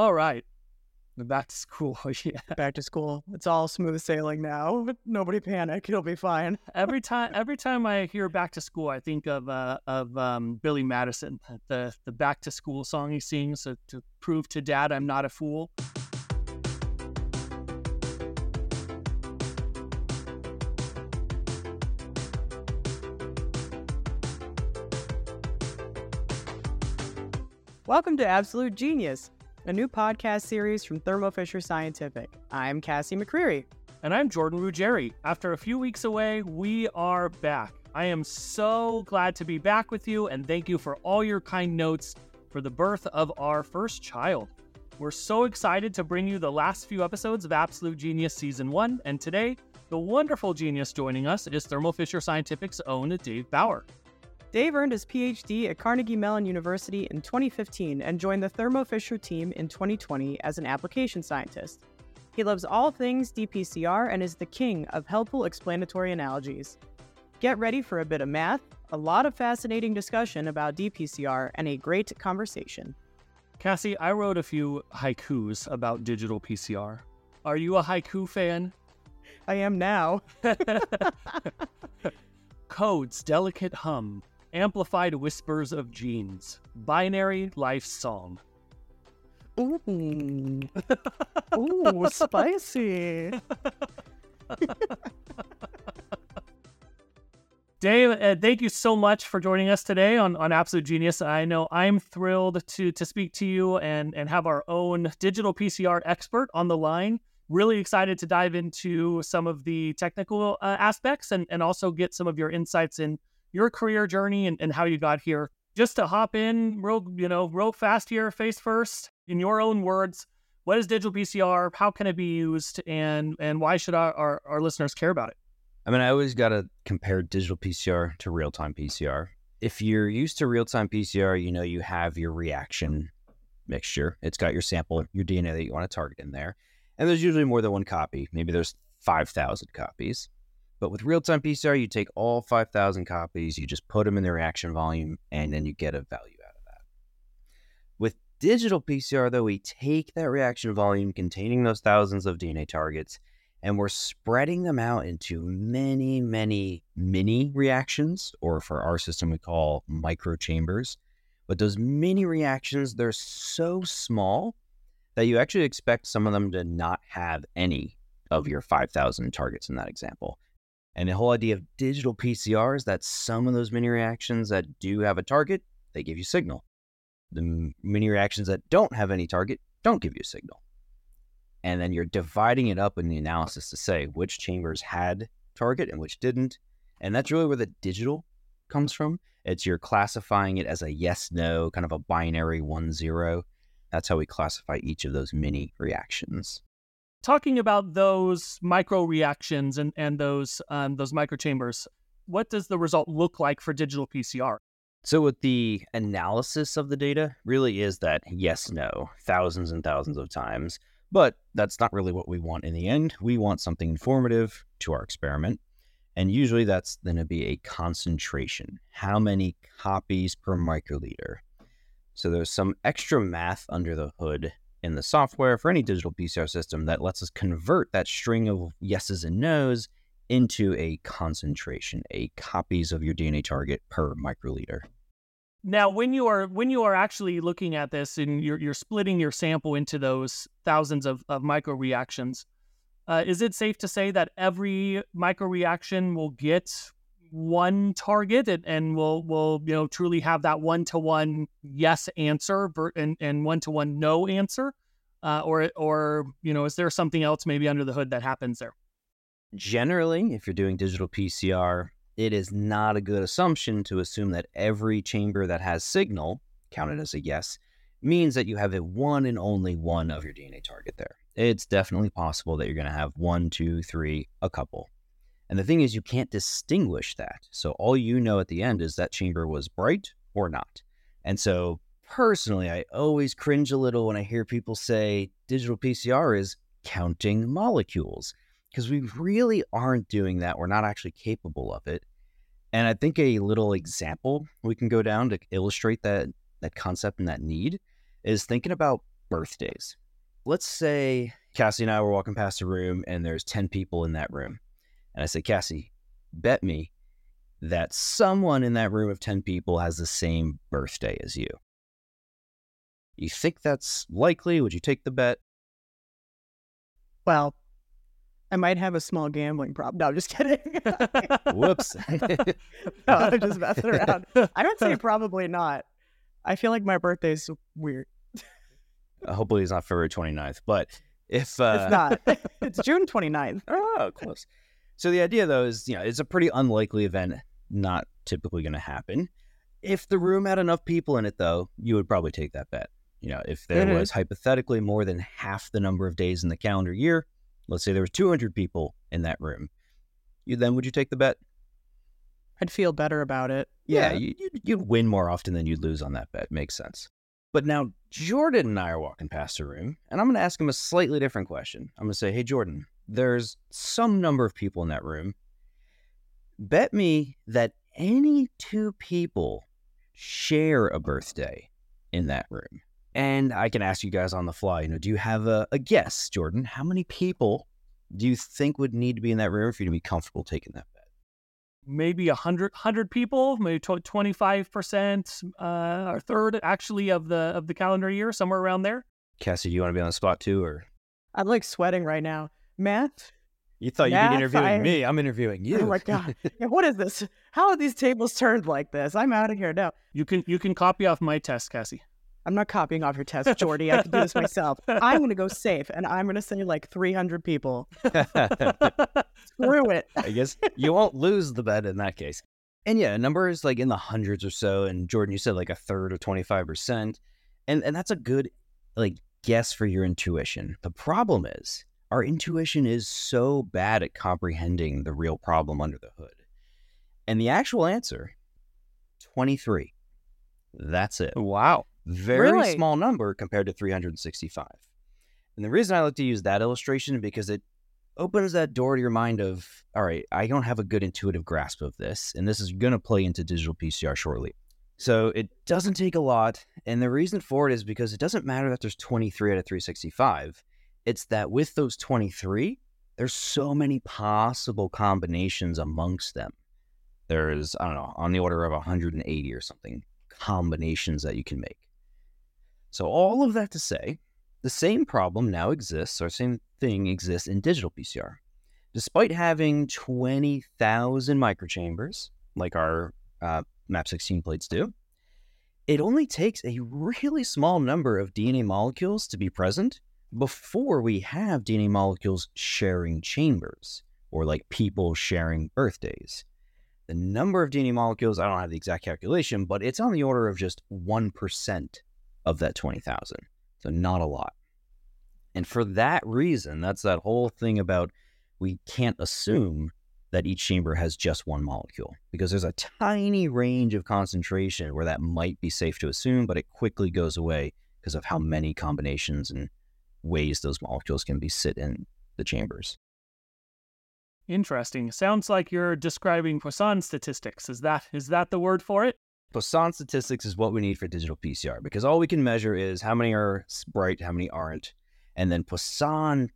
All right. Back to school. yeah. Back to school. It's all smooth sailing now. Nobody panic. It'll be fine. Every time every time I hear back to school, I think of uh, of um, Billy Madison, the the back to school song he sings so to prove to dad I'm not a fool. Welcome to Absolute Gene-ius, a new podcast series from Thermo Fisher Scientific. I'm Cassie McCreary. And I'm Jordan Ruggieri. After a few weeks away, we are back. I am so glad to be back with you, and thank you for all your kind notes for the birth of our first child. We're so excited to bring you the last few episodes of Absolute Gene-ius Season 1, and today, the wonderful genius joining us is Thermo Fisher Scientific's own Dave Bauer. Dave earned his PhD at Carnegie Mellon University in 2015 and joined the Thermo Fisher team in 2020 as an application scientist. He loves all things dPCR and is the king of helpful explanatory analogies. Get ready for a bit of math, a lot of fascinating discussion about dPCR, and a great conversation. Cassie, I wrote a few haikus about digital PCR. Are you a haiku fan? I am now. Code's delicate hum amplified whispers of genes, binary life song. Ooh, ooh, spicy. Dave, uh, thank you so much for joining us today on, on Absolute Gene-ius. I know I'm thrilled to to speak to you and and have our own digital PCR expert on the line. Really excited to dive into some of the technical uh, aspects and, and also get some of your insights in your career journey and, and how you got here. Just to hop in real, you know, real fast here, face first, in your own words, what is digital PCR? How can it be used? And and why should our, our, our listeners care about it? I mean, I always got to compare digital PCR to real time PCR. If you're used to real time PCR, you know you have your reaction mixture. It's got your sample, your DNA that you want to target in there. And there's usually more than one copy. Maybe there's 5,000 copies. But with real time PCR, you take all 5,000 copies, you just put them in the reaction volume, and then you get a value out of that. With digital PCR, though, we take that reaction volume containing those thousands of DNA targets and we're spreading them out into many, many mini reactions, or for our system, we call micro chambers. But those mini reactions, they're so small that you actually expect some of them to not have any of your 5,000 targets in that example. And the whole idea of digital PCR is that some of those mini reactions that do have a target, they give you signal. The mini reactions that don't have any target don't give you a signal. And then you're dividing it up in the analysis to say which chambers had target and which didn't. And that's really where the digital comes from. It's you're classifying it as a yes no, kind of a binary one zero. That's how we classify each of those mini reactions talking about those micro reactions and, and those um, those microchambers, what does the result look like for digital PCR? So, with the analysis of the data, really is that yes, no, thousands and thousands of times. But that's not really what we want in the end. We want something informative to our experiment. And usually that's going to be a concentration. How many copies per microliter? So there's some extra math under the hood in the software for any digital PCR system that lets us convert that string of yeses and nos into a concentration, a copies of your DNA target per microliter. Now, when you are when you are actually looking at this and you're you're splitting your sample into those thousands of, of micro reactions, uh, is it safe to say that every micro reaction will get one target and, and will we'll you know truly have that one to one yes answer and and one to one no answer, uh, or or you know is there something else maybe under the hood that happens there? Generally, if you're doing digital PCR, it is not a good assumption to assume that every chamber that has signal counted as a yes means that you have a one and only one of your DNA target there. It's definitely possible that you're going to have one, two, three, a couple. And the thing is, you can't distinguish that. So all you know at the end is that chamber was bright or not. And so personally, I always cringe a little when I hear people say digital PCR is counting molecules because we really aren't doing that. We're not actually capable of it. And I think a little example we can go down to illustrate that that concept and that need is thinking about birthdays. Let's say Cassie and I were walking past a room and there's 10 people in that room. And I say, Cassie, bet me that someone in that room of 10 people has the same birthday as you. You think that's likely? Would you take the bet? Well, I might have a small gambling problem. No, I'm just kidding. Whoops. no, I'm just messing around. I would say probably not. I feel like my birthday's weird. Uh, hopefully it's not February 29th, but if uh, It's not. it's June 29th. Oh, close. So the idea though is, you know, it's a pretty unlikely event, not typically going to happen. If the room had enough people in it though, you would probably take that bet. You know, if there Mhm. was hypothetically more than half the number of days in the calendar year, let's say there was 200 people in that room, you then would you take the bet? I'd feel better about it. Yeah, you, you'd, you'd win more often than you'd lose on that bet. Makes sense. But now Jordan and I are walking past the room, and I'm going to ask him a slightly different question. I'm going to say, "Hey, Jordan, there's some number of people in that room. Bet me that any two people share a birthday in that room." And I can ask you guys on the fly. You know, do you have a, a guess, Jordan? How many people do you think would need to be in that room for you to be comfortable taking that bet? maybe a hundred hundred people, maybe twenty five percent, uh, or third actually of the of the calendar year, somewhere around there. Cassie, do you want to be on the spot too, or I'm like sweating right now. Math? You thought you'd be interviewing I- me. I'm interviewing oh you. Oh my god. Yeah, what is this? How are these tables turned like this? I'm out of here. now. You can you can copy off my test, Cassie. I'm not copying off your test, Jordy. I can do this myself. I'm gonna go safe and I'm gonna say like 300 people. Screw it. I guess you won't lose the bet in that case. And yeah, numbers like in the hundreds or so. And Jordan, you said like a third or 25%. And and that's a good like guess for your intuition. The problem is our intuition is so bad at comprehending the real problem under the hood. And the actual answer, 23. That's it. wow. Very Really? small number compared to 365. And the reason I like to use that illustration is because it opens that door to your mind of, all right, I don't have a good intuitive grasp of this, and this is going to play into digital PCR shortly. So it doesn't take a lot, and the reason for it is because it doesn't matter that there's 23 out of 365. It's that with those 23, there's so many possible combinations amongst them. There's, I don't know, on the order of 180 or something combinations that you can make. So, all of that to say, the same problem now exists, or same thing exists in digital PCR. Despite having 20,000 microchambers, like our uh, MAP16 plates do, it only takes a really small number of DNA molecules to be present before we have DNA molecules sharing chambers, or like people sharing birthdays. The number of DNA molecules, I don't have the exact calculation, but it's on the order of just 1% of that 20,000. So not a lot. And for that reason, that's that whole thing about we can't assume that each chamber has just one molecule because there's a tiny range of concentration where that might be safe to assume, but it quickly goes away because of how many combinations and ways those molecules can be sit in the chambers. Interesting. Sounds like you're describing Poisson statistics. Is that is that the word for it? Poisson statistics is what we need for digital PCR because all we can measure is how many are bright, how many aren't. And then Poisson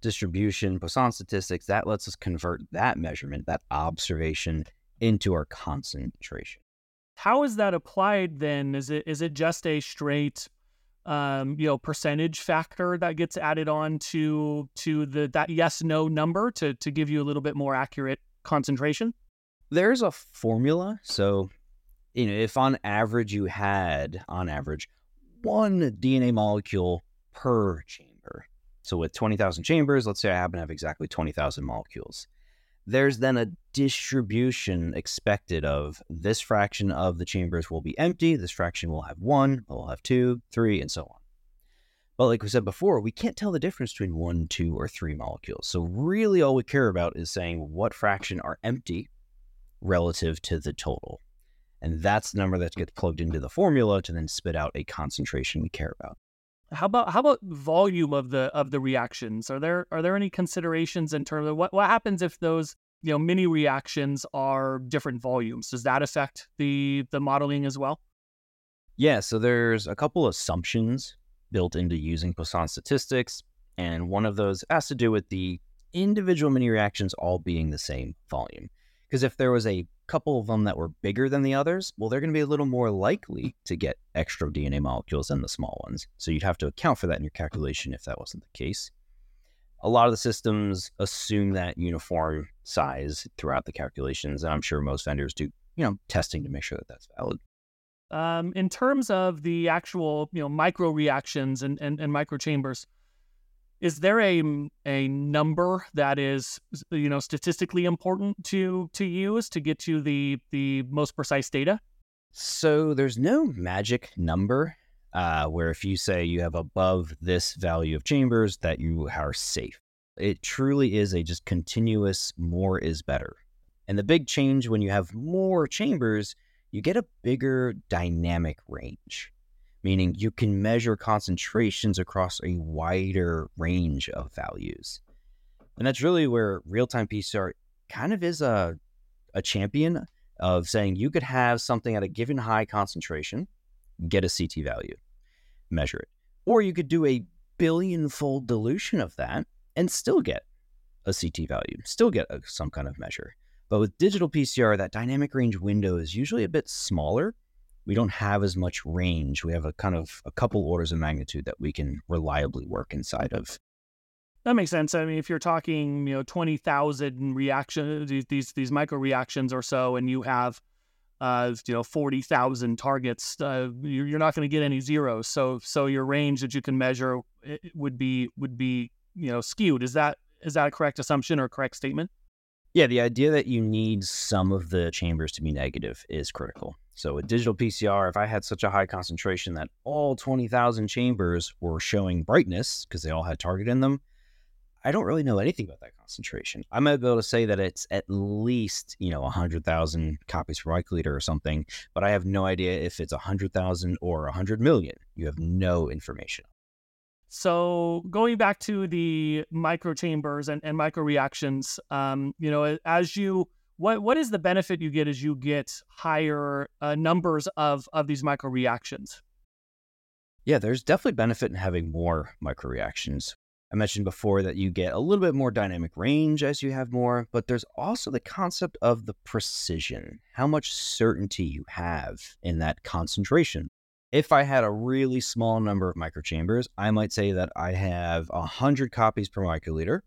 distribution, Poisson statistics, that lets us convert that measurement, that observation, into our concentration. How is that applied then? Is it is it just a straight um, you know, percentage factor that gets added on to to the that yes no number to to give you a little bit more accurate concentration? There's a formula. So, you know, if on average you had, on average, one DNA molecule per chamber. So with 20,000 chambers, let's say I happen to have exactly 20,000 molecules. There's then a distribution expected of this fraction of the chambers will be empty, this fraction will have one, will have two, three, and so on. But like we said before, we can't tell the difference between one, two, or three molecules. So really all we care about is saying what fraction are empty relative to the total. And that's the number that gets plugged into the formula to then spit out a concentration we care about. How about how about volume of the of the reactions? Are there are there any considerations in terms of what what happens if those you know mini reactions are different volumes? Does that affect the the modeling as well? Yeah, so there's a couple assumptions built into using Poisson statistics. And one of those has to do with the individual mini reactions all being the same volume. Because if there was a couple of them that were bigger than the others, well, they're going to be a little more likely to get extra DNA molecules than the small ones. So you'd have to account for that in your calculation if that wasn't the case. A lot of the systems assume that uniform size throughout the calculations, and I'm sure most vendors do, you know, testing to make sure that that's valid. Um, in terms of the actual, you know, micro reactions and, and, and micro chambers, is there a a number that is you know statistically important to to use to get you the the most precise data? So there's no magic number uh, where if you say you have above this value of chambers that you are safe. It truly is a just continuous more is better. And the big change when you have more chambers, you get a bigger dynamic range meaning you can measure concentrations across a wider range of values. And that's really where real time PCR kind of is a, a champion of saying you could have something at a given high concentration, get a CT value, measure it. Or you could do a billion fold dilution of that and still get a CT value, still get a, some kind of measure. But with digital PCR, that dynamic range window is usually a bit smaller we don't have as much range. We have a kind of a couple orders of magnitude that we can reliably work inside of. That makes sense. I mean, if you're talking, you know, twenty thousand reactions, these, these these micro reactions or so, and you have, uh, you know, forty thousand targets, uh, you're not going to get any zeros. So, so your range that you can measure would be would be you know skewed. Is that is that a correct assumption or a correct statement? Yeah, the idea that you need some of the chambers to be negative is critical. So with digital PCR, if I had such a high concentration that all 20,000 chambers were showing brightness because they all had target in them, I don't really know anything about that concentration. I might be able to say that it's at least, you know, 100,000 copies per microliter or something, but I have no idea if it's 100,000 or 100 million. You have no information. So going back to the micro chambers and, and micro reactions, um, you know, as you what what is the benefit you get as you get higher uh, numbers of of these micro reactions? Yeah, there's definitely benefit in having more micro reactions. I mentioned before that you get a little bit more dynamic range as you have more, but there's also the concept of the precision, how much certainty you have in that concentration. If I had a really small number of microchambers, I might say that I have 100 copies per microliter,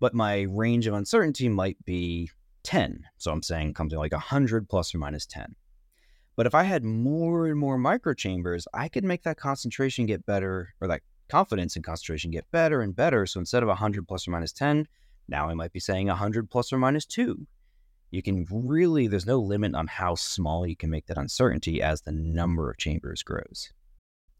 but my range of uncertainty might be 10. So I'm saying something like 100 plus or minus 10. But if I had more and more microchambers, I could make that concentration get better, or that confidence in concentration get better and better. So instead of 100 plus or minus 10, now I might be saying 100 plus or minus 2. You can really, there's no limit on how small you can make that uncertainty as the number of chambers grows.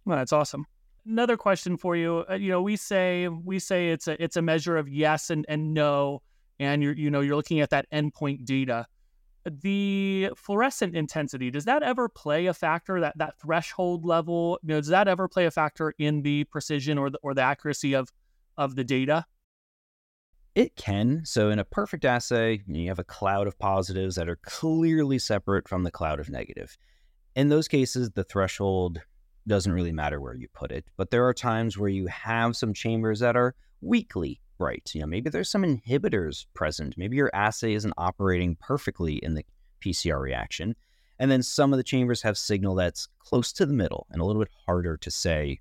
Well, that's awesome. Another question for you. Uh, you know, we say we say it's a it's a measure of yes and, and no and you're you know you're looking at that endpoint data the fluorescent intensity does that ever play a factor that that threshold level? You know does that ever play a factor in the precision or the, or the accuracy of of the data? It can. So in a perfect assay you have a cloud of positives that are clearly separate from the cloud of negative. In those cases the threshold doesn't really matter where you put it but there are times where you have some chambers that are weakly right. You know, maybe there's some inhibitors present. Maybe your assay isn't operating perfectly in the PCR reaction. And then some of the chambers have signal that's close to the middle and a little bit harder to say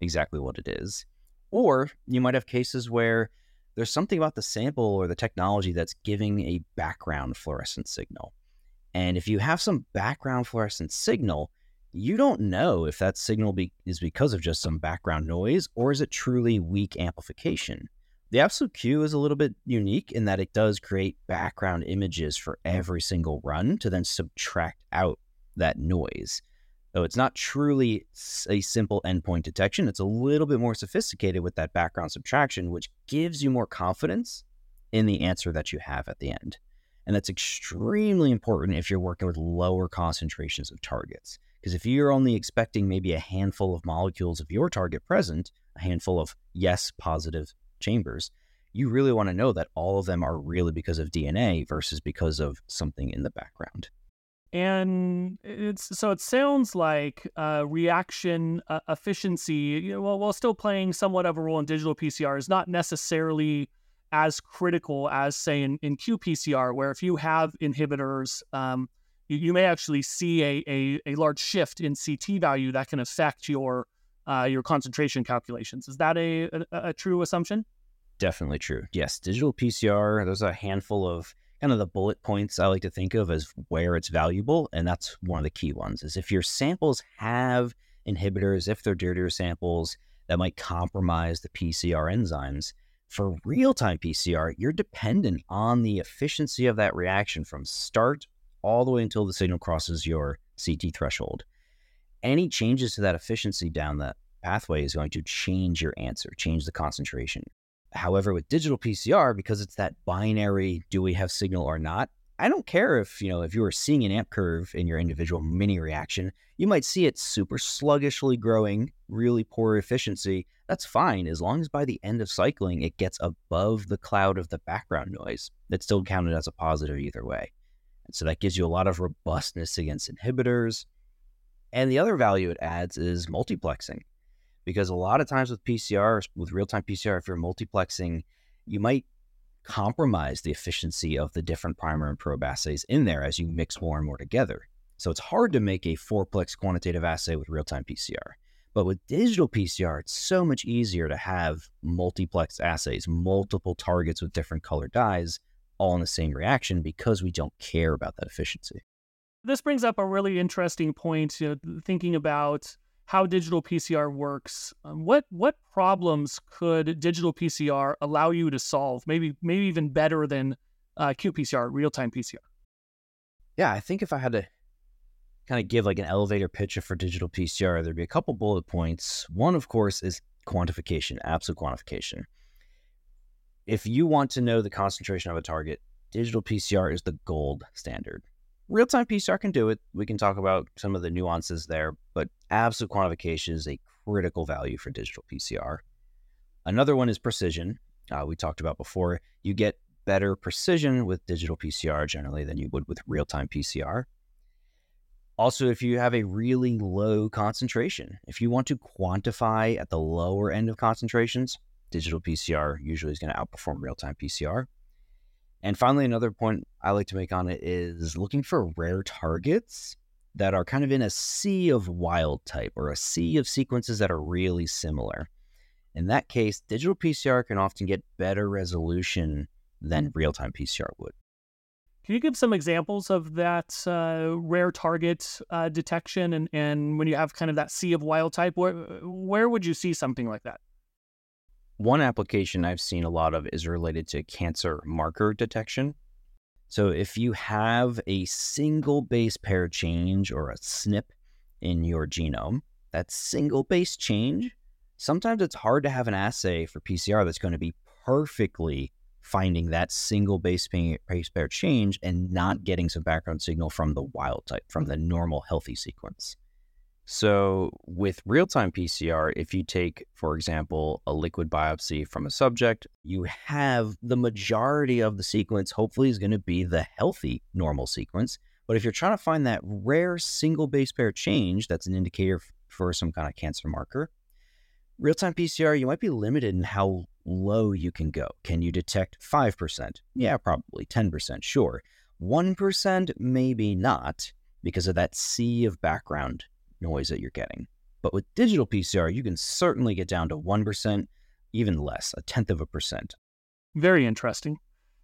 exactly what it is. Or you might have cases where there's something about the sample or the technology that's giving a background fluorescent signal. And if you have some background fluorescent signal, you don't know if that signal be- is because of just some background noise or is it truly weak amplification. The absolute Q is a little bit unique in that it does create background images for every single run to then subtract out that noise. Though it's not truly a simple endpoint detection, it's a little bit more sophisticated with that background subtraction, which gives you more confidence in the answer that you have at the end. And that's extremely important if you're working with lower concentrations of targets. Because if you're only expecting maybe a handful of molecules of your target present, a handful of yes positive chambers, you really want to know that all of them are really because of DNA versus because of something in the background. and it's so it sounds like uh, reaction uh, efficiency, you know, while, while still playing somewhat of a role in digital PCR, is not necessarily as critical as, say, in, in qPCR, where if you have inhibitors, um, you, you, may actually see a, a, a, large shift in CT value that can affect your uh, your concentration calculations. Is that a, a, a true assumption? Definitely true. Yes, digital PCR. There's a handful of kind of the bullet points I like to think of as where it's valuable. And that's one of the key ones is if your samples have inhibitors, if they're dirtier samples that might compromise the PCR enzymes, for real time PCR, you're dependent on the efficiency of that reaction from start all the way until the signal crosses your CT threshold. Any changes to that efficiency down that pathway is going to change your answer, change the concentration. However, with digital PCR, because it's that binary, do we have signal or not? I don't care if, you know, if you were seeing an amp curve in your individual mini reaction, you might see it super sluggishly growing, really poor efficiency. That's fine as long as by the end of cycling it gets above the cloud of the background noise. It's still counted as a positive either way. And so that gives you a lot of robustness against inhibitors. And the other value it adds is multiplexing because a lot of times with PCR, with real time PCR, if you're multiplexing, you might compromise the efficiency of the different primer and probe assays in there as you mix more and more together. So it's hard to make a fourplex quantitative assay with real time PCR. But with digital PCR, it's so much easier to have multiplex assays, multiple targets with different color dyes, all in the same reaction because we don't care about that efficiency. This brings up a really interesting point, you know, thinking about how digital PCR works. Um, what what problems could digital PCR allow you to solve? Maybe maybe even better than uh, qPCR, real time PCR. Yeah, I think if I had to kind of give like an elevator pitch for digital PCR, there'd be a couple bullet points. One, of course, is quantification, absolute quantification. If you want to know the concentration of a target, digital PCR is the gold standard. Real time PCR can do it. We can talk about some of the nuances there, but absolute quantification is a critical value for digital PCR. Another one is precision. Uh, we talked about before. You get better precision with digital PCR generally than you would with real time PCR. Also, if you have a really low concentration, if you want to quantify at the lower end of concentrations, digital PCR usually is going to outperform real time PCR. And finally, another point I like to make on it is looking for rare targets that are kind of in a sea of wild type or a sea of sequences that are really similar. In that case, digital PCR can often get better resolution than real time PCR would. Can you give some examples of that uh, rare target uh, detection and, and when you have kind of that sea of wild type? Where, where would you see something like that? One application I've seen a lot of is related to cancer marker detection. So if you have a single base pair change or a SNP in your genome, that single base change, sometimes it's hard to have an assay for PCR that's going to be perfectly finding that single base pair change and not getting some background signal from the wild type, from the normal healthy sequence. So, with real time PCR, if you take, for example, a liquid biopsy from a subject, you have the majority of the sequence, hopefully, is going to be the healthy normal sequence. But if you're trying to find that rare single base pair change, that's an indicator for some kind of cancer marker. Real time PCR, you might be limited in how low you can go. Can you detect 5%? Yeah, probably. 10%, sure. 1%, maybe not, because of that sea of background noise that you're getting. But with digital PCR, you can certainly get down to 1%, even less, a tenth of a percent. Very interesting.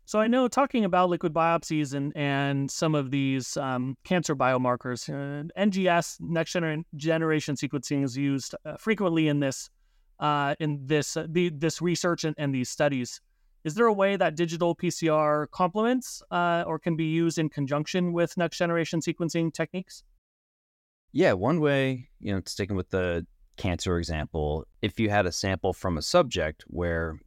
So I know talking about liquid biopsies and, and some of these um, cancer biomarkers, uh, NGS, next gener- generation sequencing, is used uh, frequently in this uh, in this uh, the, this research and, and, these studies. Is there a way that digital PCR complements uh, or can be used in conjunction with next generation sequencing techniques? Yeah, one way, you know, sticking with the cancer example, if you had a sample from a subject where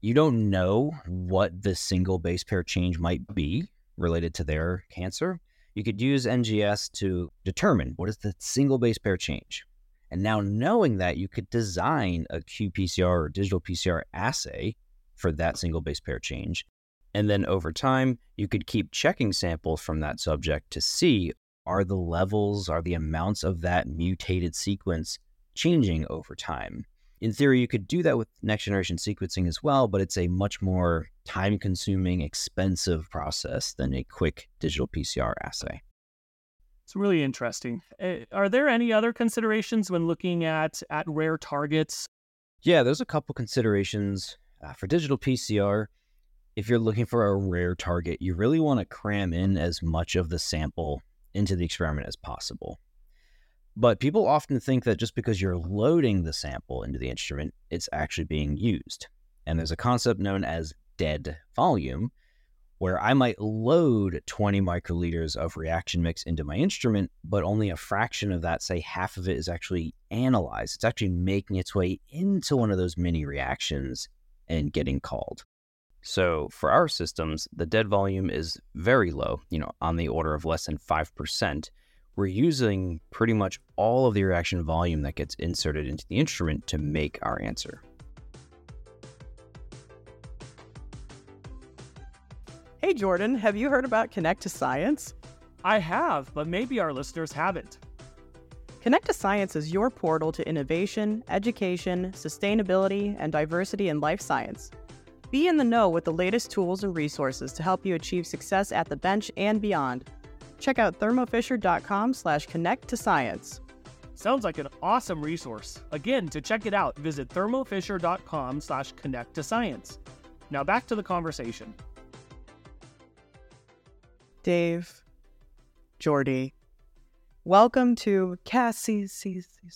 you don't know what the single base pair change might be related to their cancer, you could use NGS to determine what is the single base pair change. And now knowing that, you could design a qPCR or digital PCR assay for that single base pair change. And then over time, you could keep checking samples from that subject to see are the levels, are the amounts of that mutated sequence changing over time? In theory, you could do that with next generation sequencing as well, but it's a much more time consuming, expensive process than a quick digital PCR assay. It's really interesting. Uh, are there any other considerations when looking at at rare targets? Yeah, there's a couple considerations uh, for digital PCR. If you're looking for a rare target, you really want to cram in as much of the sample into the experiment as possible. But people often think that just because you're loading the sample into the instrument, it's actually being used. And there's a concept known as dead volume, where I might load 20 microliters of reaction mix into my instrument, but only a fraction of that, say half of it, is actually analyzed. It's actually making its way into one of those mini reactions and getting called. So for our systems, the dead volume is very low, you know, on the order of less than 5%. We're using pretty much all of the reaction volume that gets inserted into the instrument to make our answer. Hey, Jordan, have you heard about Connect to Science? I have, but maybe our listeners haven't. Connect to Science is your portal to innovation, education, sustainability, and diversity in life science. Be in the know with the latest tools and resources to help you achieve success at the bench and beyond. Check out thermofisher.com slash connect to science. Sounds like an awesome resource. Again, to check it out, visit thermofisher.com slash connect to science. Now back to the conversation. Dave, Jordy, welcome to Cassie's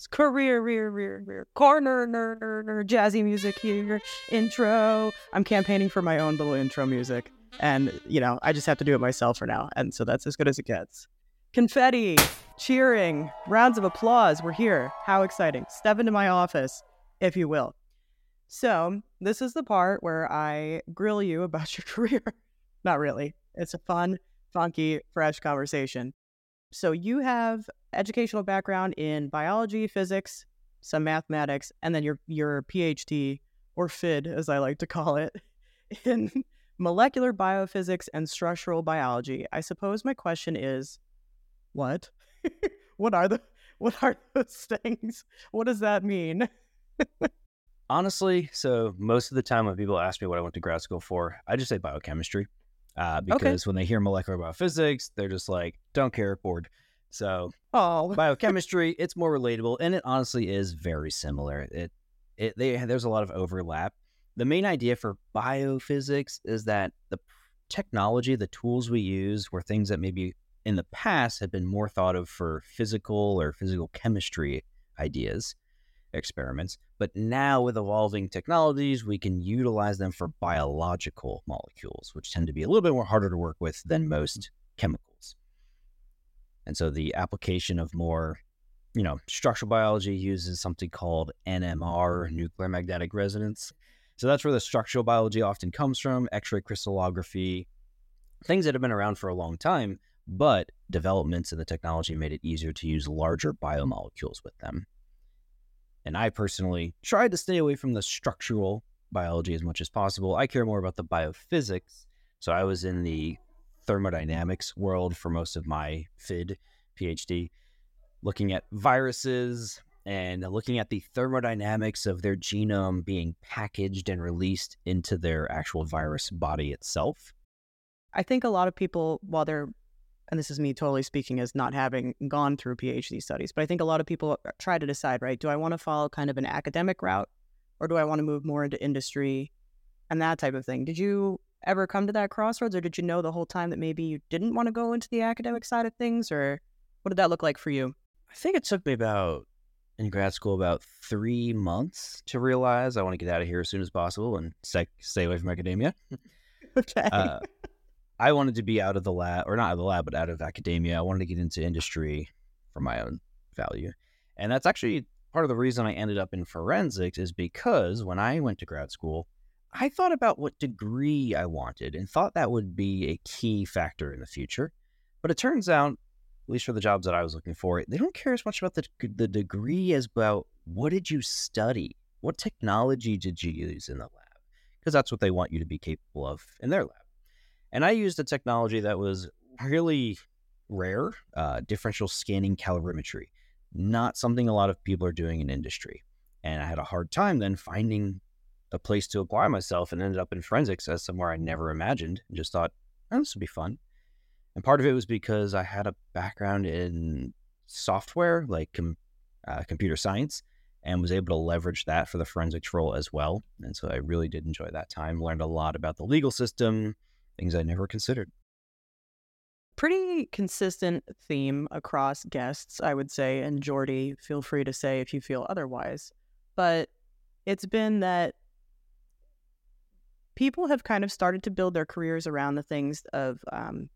career, rear, rear, rear, corner, ner, ner, ner, jazzy music here, intro. I'm campaigning for my own little intro music, and you know, I just have to do it myself for now, and so that's as good as it gets. Confetti, cheering, rounds of applause. We're here. How exciting! Step into my office, if you will. So, this is the part where I grill you about your career. Not really. It's a fun funky, fresh conversation. So you have educational background in biology, physics, some mathematics, and then your your PhD or FID, as I like to call it, in molecular biophysics and structural biology. I suppose my question is, what? what are the what are those things? What does that mean? Honestly, so most of the time when people ask me what I went to grad school for, I just say biochemistry uh, because okay. when they hear molecular biophysics, they're just like, don't care, bored. So, oh, biochemistry, it's more relatable, and it honestly is very similar. It, it, they, there's a lot of overlap. The main idea for biophysics is that the technology, the tools we use, were things that maybe in the past had been more thought of for physical or physical chemistry ideas experiments. But now, with evolving technologies, we can utilize them for biological molecules, which tend to be a little bit more harder to work with than most mm-hmm. chemicals. And so, the application of more, you know, structural biology uses something called NMR, nuclear magnetic resonance. So, that's where the structural biology often comes from, X ray crystallography, things that have been around for a long time, but developments in the technology made it easier to use larger biomolecules with them. And I personally tried to stay away from the structural biology as much as possible. I care more about the biophysics. So I was in the thermodynamics world for most of my FID PhD, looking at viruses and looking at the thermodynamics of their genome being packaged and released into their actual virus body itself. I think a lot of people, while they're and this is me totally speaking as not having gone through PhD studies, but I think a lot of people try to decide, right? Do I want to follow kind of an academic route or do I want to move more into industry and that type of thing? Did you ever come to that crossroads or did you know the whole time that maybe you didn't want to go into the academic side of things or what did that look like for you? I think it took me about in grad school about three months to realize I want to get out of here as soon as possible and stay, stay away from academia. okay. Uh, I wanted to be out of the lab, or not out of the lab, but out of academia. I wanted to get into industry for my own value. And that's actually part of the reason I ended up in forensics is because when I went to grad school, I thought about what degree I wanted and thought that would be a key factor in the future. But it turns out, at least for the jobs that I was looking for, they don't care as much about the, the degree as about what did you study? What technology did you use in the lab? Because that's what they want you to be capable of in their lab. And I used a technology that was really rare. Uh, differential scanning calorimetry, not something a lot of people are doing in industry. And I had a hard time then finding a place to apply myself and ended up in forensics as somewhere I never imagined and just thought, oh, this would be fun. And part of it was because I had a background in software, like com- uh, computer science, and was able to leverage that for the forensics role as well. And so I really did enjoy that time, learned a lot about the legal system, things I never considered. Pretty consistent theme across guests, I would say. And Jordy, feel free to say if you feel otherwise. But it's been that people have kind of started to build their careers around the things of um,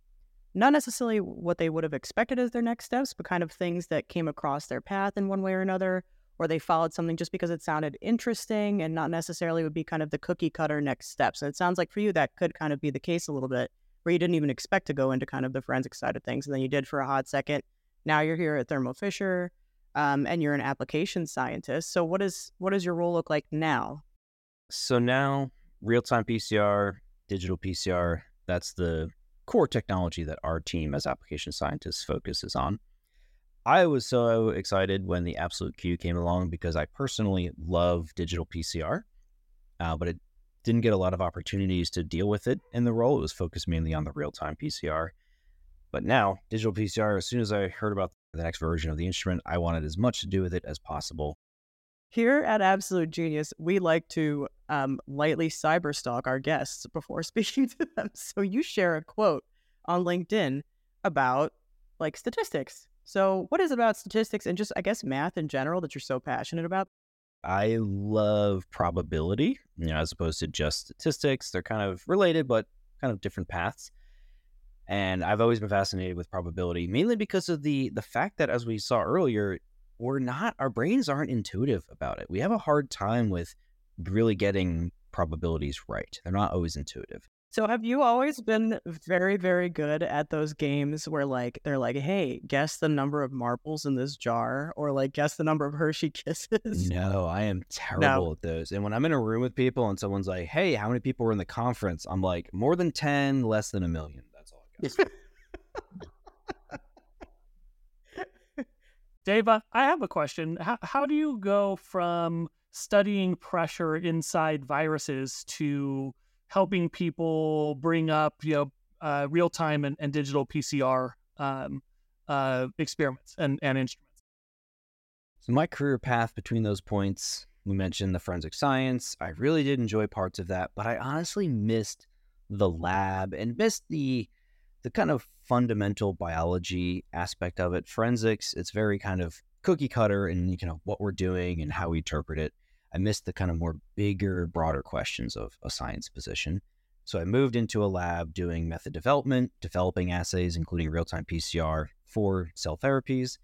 not necessarily what they would have expected as their next steps, but kind of things that came across their path in one way or another, or they followed something just because it sounded interesting and not necessarily would be kind of the cookie cutter next steps. And it sounds like for you, that could kind of be the case a little bit, where you didn't even expect to go into kind of the forensic side of things. And then you did for a hot second. Now you're here at Thermo Fisher um, and you're an application scientist. So what is what does your role look like now? So now real time PCR, digital PCR, that's the core technology that our team as application scientists focuses on. I was so excited when the Absolute Q came along because I personally love digital PCR, uh, but it didn't get a lot of opportunities to deal with it in the role. It was focused mainly on the real time PCR. But now, digital PCR, as soon as I heard about the next version of the instrument, I wanted as much to do with it as possible. Here at Absolute Gene-ius, we like to um, lightly cyberstalk our guests before speaking to them. So you share a quote on LinkedIn about like statistics. So, what is about statistics and just, I guess, math in general that you're so passionate about? I love probability, you know, as opposed to just statistics. They're kind of related, but kind of different paths. And I've always been fascinated with probability, mainly because of the the fact that, as we saw earlier, we're not our brains aren't intuitive about it. We have a hard time with really getting probabilities right. They're not always intuitive. So have you always been very, very good at those games where like they're like, hey, guess the number of marbles in this jar or like guess the number of Hershey kisses? No, I am terrible no. at those. And when I'm in a room with people and someone's like, hey, how many people were in the conference? I'm like, more than 10, less than a million. That's all I got. Dave, uh, I have a question. How, how do you go from studying pressure inside viruses to helping people bring up you know uh, real time and, and, digital PCR um, uh, experiments and, and instruments. So my career path between those points, we mentioned the forensic science. I really did enjoy parts of that, but I honestly missed the lab and missed the the kind of fundamental biology aspect of it. Forensics, it's very kind of cookie cutter and you know what we're doing and how we interpret it. I missed the kind of more bigger, broader questions of a science position. So I moved into a lab doing method development, developing assays, including real time PCR for cell therapies.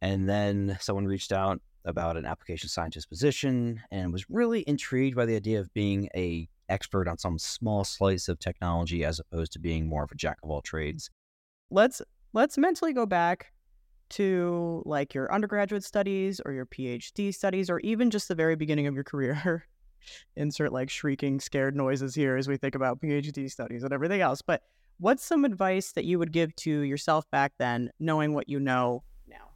And then someone reached out about an application scientist position and was really intrigued by the idea of being a expert on some small slice of technology as opposed to being more of a jack of all trades. Let's let's mentally go back to like your undergraduate studies or your PhD studies or even just the very beginning of your career. Insert like shrieking, scared noises here as we think about PhD studies and everything else. But what's some advice that you would give to yourself back then, knowing what you know now?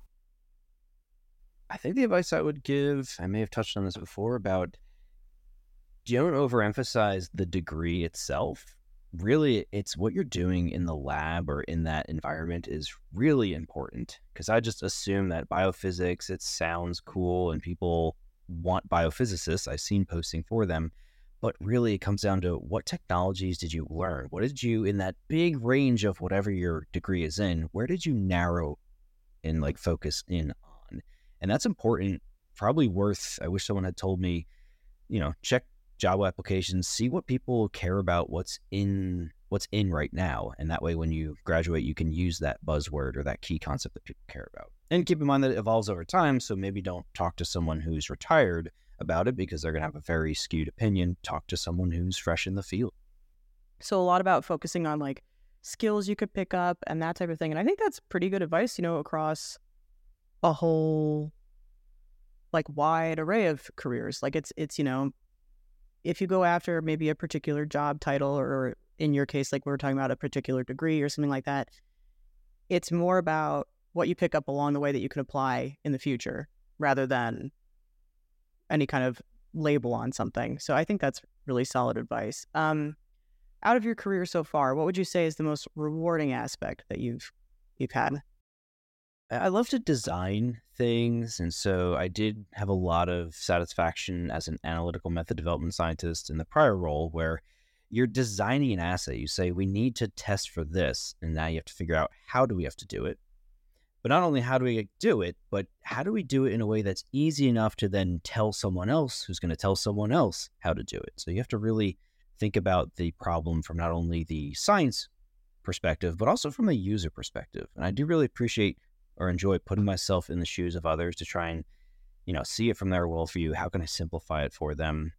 I think the advice I would give, I may have touched on this before, about don't overemphasize the degree itself really it's what you're doing in the lab or in that environment is really important because i just assume that biophysics it sounds cool and people want biophysicists. I've seen posting for them but really it comes down to what technologies did you learn? What did you in that big range of whatever your degree is in where did you narrow and like focus in on? And that's important probably worth i wish someone had told me you know check job applications, see what people care about, what's in what's in right now, and that way when you graduate, you can use that buzzword or that key concept that people care about. And keep in mind that it evolves over time, so maybe don't talk to someone who's retired about it because they're going to have a very skewed opinion. Talk to someone who's fresh in the field. So a lot about focusing on like skills you could pick up and that type of thing. And I think that's pretty good advice, you know, across a whole like wide array of careers. Like it's it's, you know, if you go after maybe a particular job title or in your case like we were talking about a particular degree or something like that it's more about what you pick up along the way that you can apply in the future rather than any kind of label on something. So I think that's really solid advice. Um, out of your career so far, what would you say is the most rewarding aspect that you've you've had? I love to design things, and so I did have a lot of satisfaction as an analytical method development scientist in the prior role, where you're designing an assay. You say we need to test for this, and now you have to figure out how do we have to do it. But not only how do we do it, but how do we do it in a way that's easy enough to then tell someone else who's going to tell someone else how to do it. So you have to really think about the problem from not only the science perspective, but also from the user perspective. And I do really appreciate or enjoy putting myself in the shoes of others to try and, you know, see it from their worldview. How can I simplify it for them?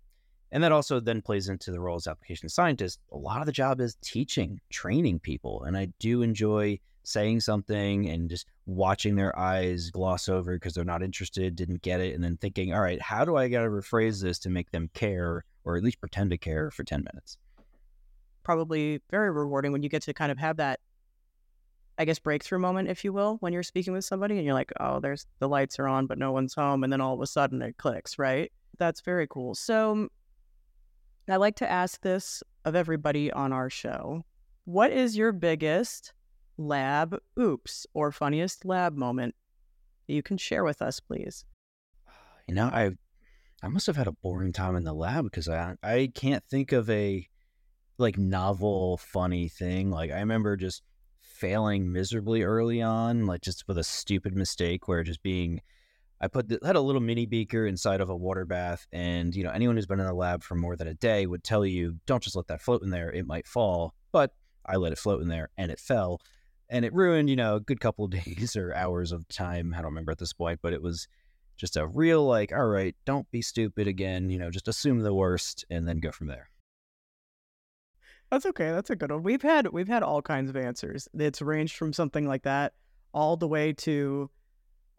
And that also then plays into the role as application scientist. A lot of the job is teaching, training people. And I do enjoy saying something and just watching their eyes gloss over because they're not interested, didn't get it, and then thinking, all right, how do I got to rephrase this to make them care or at least pretend to care for 10 minutes? Probably very rewarding when you get to kind of have that I guess, breakthrough moment, if you will, when you're speaking with somebody and you're like, oh, there's the lights are on, but no one's home. And then all of a sudden it clicks, right? That's very cool. So mm, I like to ask this of everybody on our show. What is your biggest lab oops or funniest lab moment that you can share with us, please? You know, I I must have had a boring time in the lab because I I can't think of a like novel funny thing. Like I remember just failing miserably early on, like just with a stupid mistake where just being I put the, had a little mini beaker inside of a water bath, and you know anyone who's been in the lab for more than a day would tell you don't just let that float in there; it might fall. But I let it float in there, and it fell, and it ruined you know a good couple of days or hours of time. I don't remember at this point, but it was just a real like, all right, don't be stupid again. You know, just assume the worst and then go from there. That's okay. That's a good one. We've had we've had all kinds of answers. It's ranged from something like that all the way to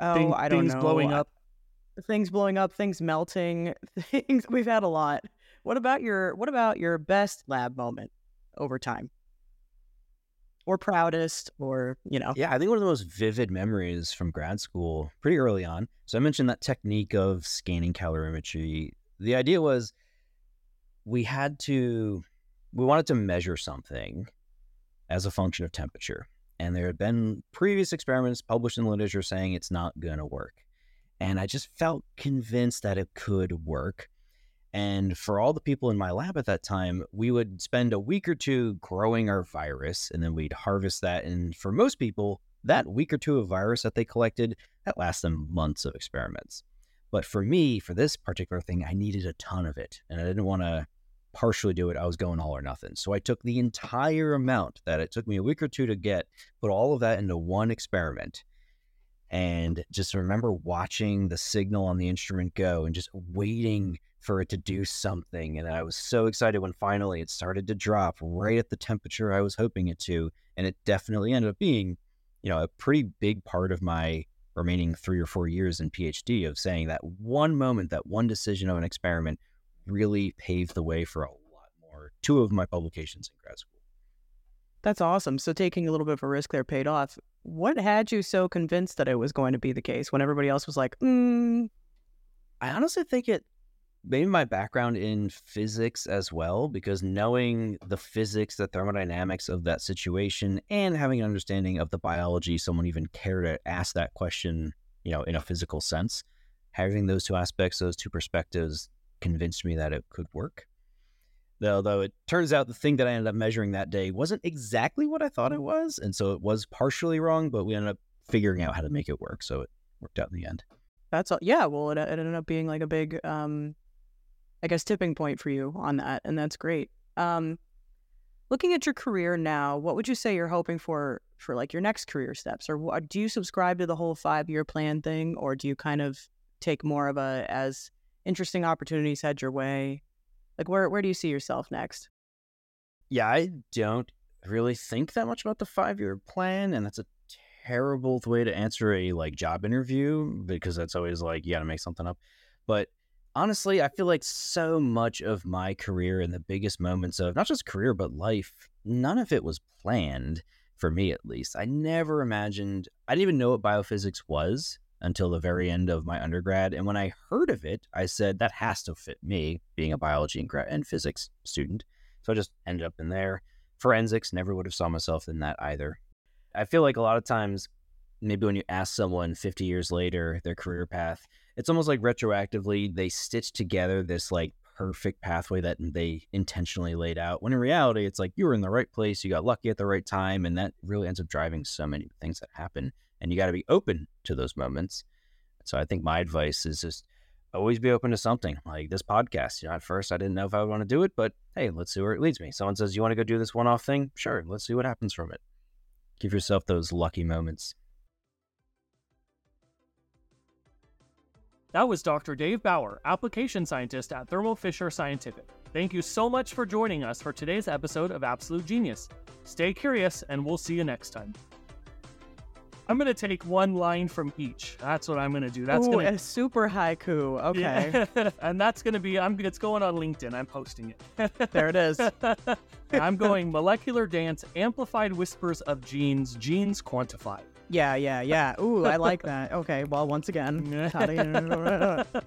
oh, Thing, I don't things know, blowing up, things blowing up, things melting, things. We've had a lot. What about your What about your best lab moment over time, or proudest, or you know? Yeah, I think one of the most vivid memories from grad school, pretty early on. So I mentioned that technique of scanning calorimetry. The idea was we had to we wanted to measure something as a function of temperature. And there had been previous experiments published in the literature saying it's not going to work. And I just felt convinced that it could work. And for all the people in my lab at that time, we would spend a week or two growing our virus and then we'd harvest that. And for most people, that week or two of virus that they collected, that lasts them months of experiments. But for me, for this particular thing, I needed a ton of it. And I didn't want to partially do it, I was going all or nothing. So I took the entire amount that it took me a week or two to get, put all of that into one experiment. And just remember watching the signal on the instrument go and just waiting for it to do something. And I was so excited when finally it started to drop right at the temperature I was hoping it to. And it definitely ended up being, you know, a pretty big part of my remaining three or four years in PhD of saying that one moment, that one decision of an experiment really paved the way for a lot more. Two of my publications in grad school. That's awesome. So taking a little bit of a risk there paid off. What had you so convinced that it was going to be the case when everybody else was like, mm. I honestly think it maybe my background in physics as well, because knowing the physics, the thermodynamics of that situation, and having an understanding of the biology, someone even cared to ask that question, you know, in a physical sense. Having those two aspects, those two perspectives, convinced me that it could work. Though it turns out the thing that I ended up measuring that day wasn't exactly what I thought it was. And so it was partially wrong, but we ended up figuring out how to make it work. So it worked out in the end. That's all. Yeah. Well, it, it ended up being like a big, um, I guess, tipping point for you on that. And that's great. Um, looking at your career now, what would you say you're hoping for for like your next career steps? Or do you subscribe to the whole five year plan thing, or do you kind of take more of a as interesting opportunities head your way? Like where where do you see yourself next? Yeah, I don't really think that much about the five year plan, and that's a terrible way to answer a like job interview because that's always like you got to make something up. But honestly, I feel like so much of my career and the biggest moments of not just career but life, none of it was planned. for me at least. I never imagined, I didn't even know what biophysics was until the very end of my undergrad. And when I heard of it, I said, that has to fit me, being a biology and, and physics student. So I just ended up in there. Forensics, never would have saw myself in that either. I feel like a lot of times, maybe when you ask someone 50 years later their career path, it's almost like retroactively they stitch together this like perfect pathway that they intentionally laid out. When in reality, it's like you were in the right place, you got lucky at the right time, and that really ends up driving so many things that happen. And you got to be open to those moments. So I think my advice is just always be open to something like this podcast. You know, at first I didn't know if I would want to do it, but hey, let's see where it leads me. Someone says, You want to go do this one off thing? Sure, let's see what happens from it. Give yourself those lucky moments. That was Dr. Dave Bauer, application scientist at Thermo Fisher Scientific. Thank you so much for joining us for today's episode of Absolute Gene-ius. Stay curious, and we'll see you next time. I'm going to take one line from each. That's what I'm going to do. That's Ooh, going a super haiku. Okay. Yeah. and that's going to be I'm it's going on LinkedIn. I'm posting it. there it is. I'm going molecular dance amplified whispers of genes, genes quantified. Yeah, yeah, yeah. Ooh, I like that. Okay, well, once again, how do you...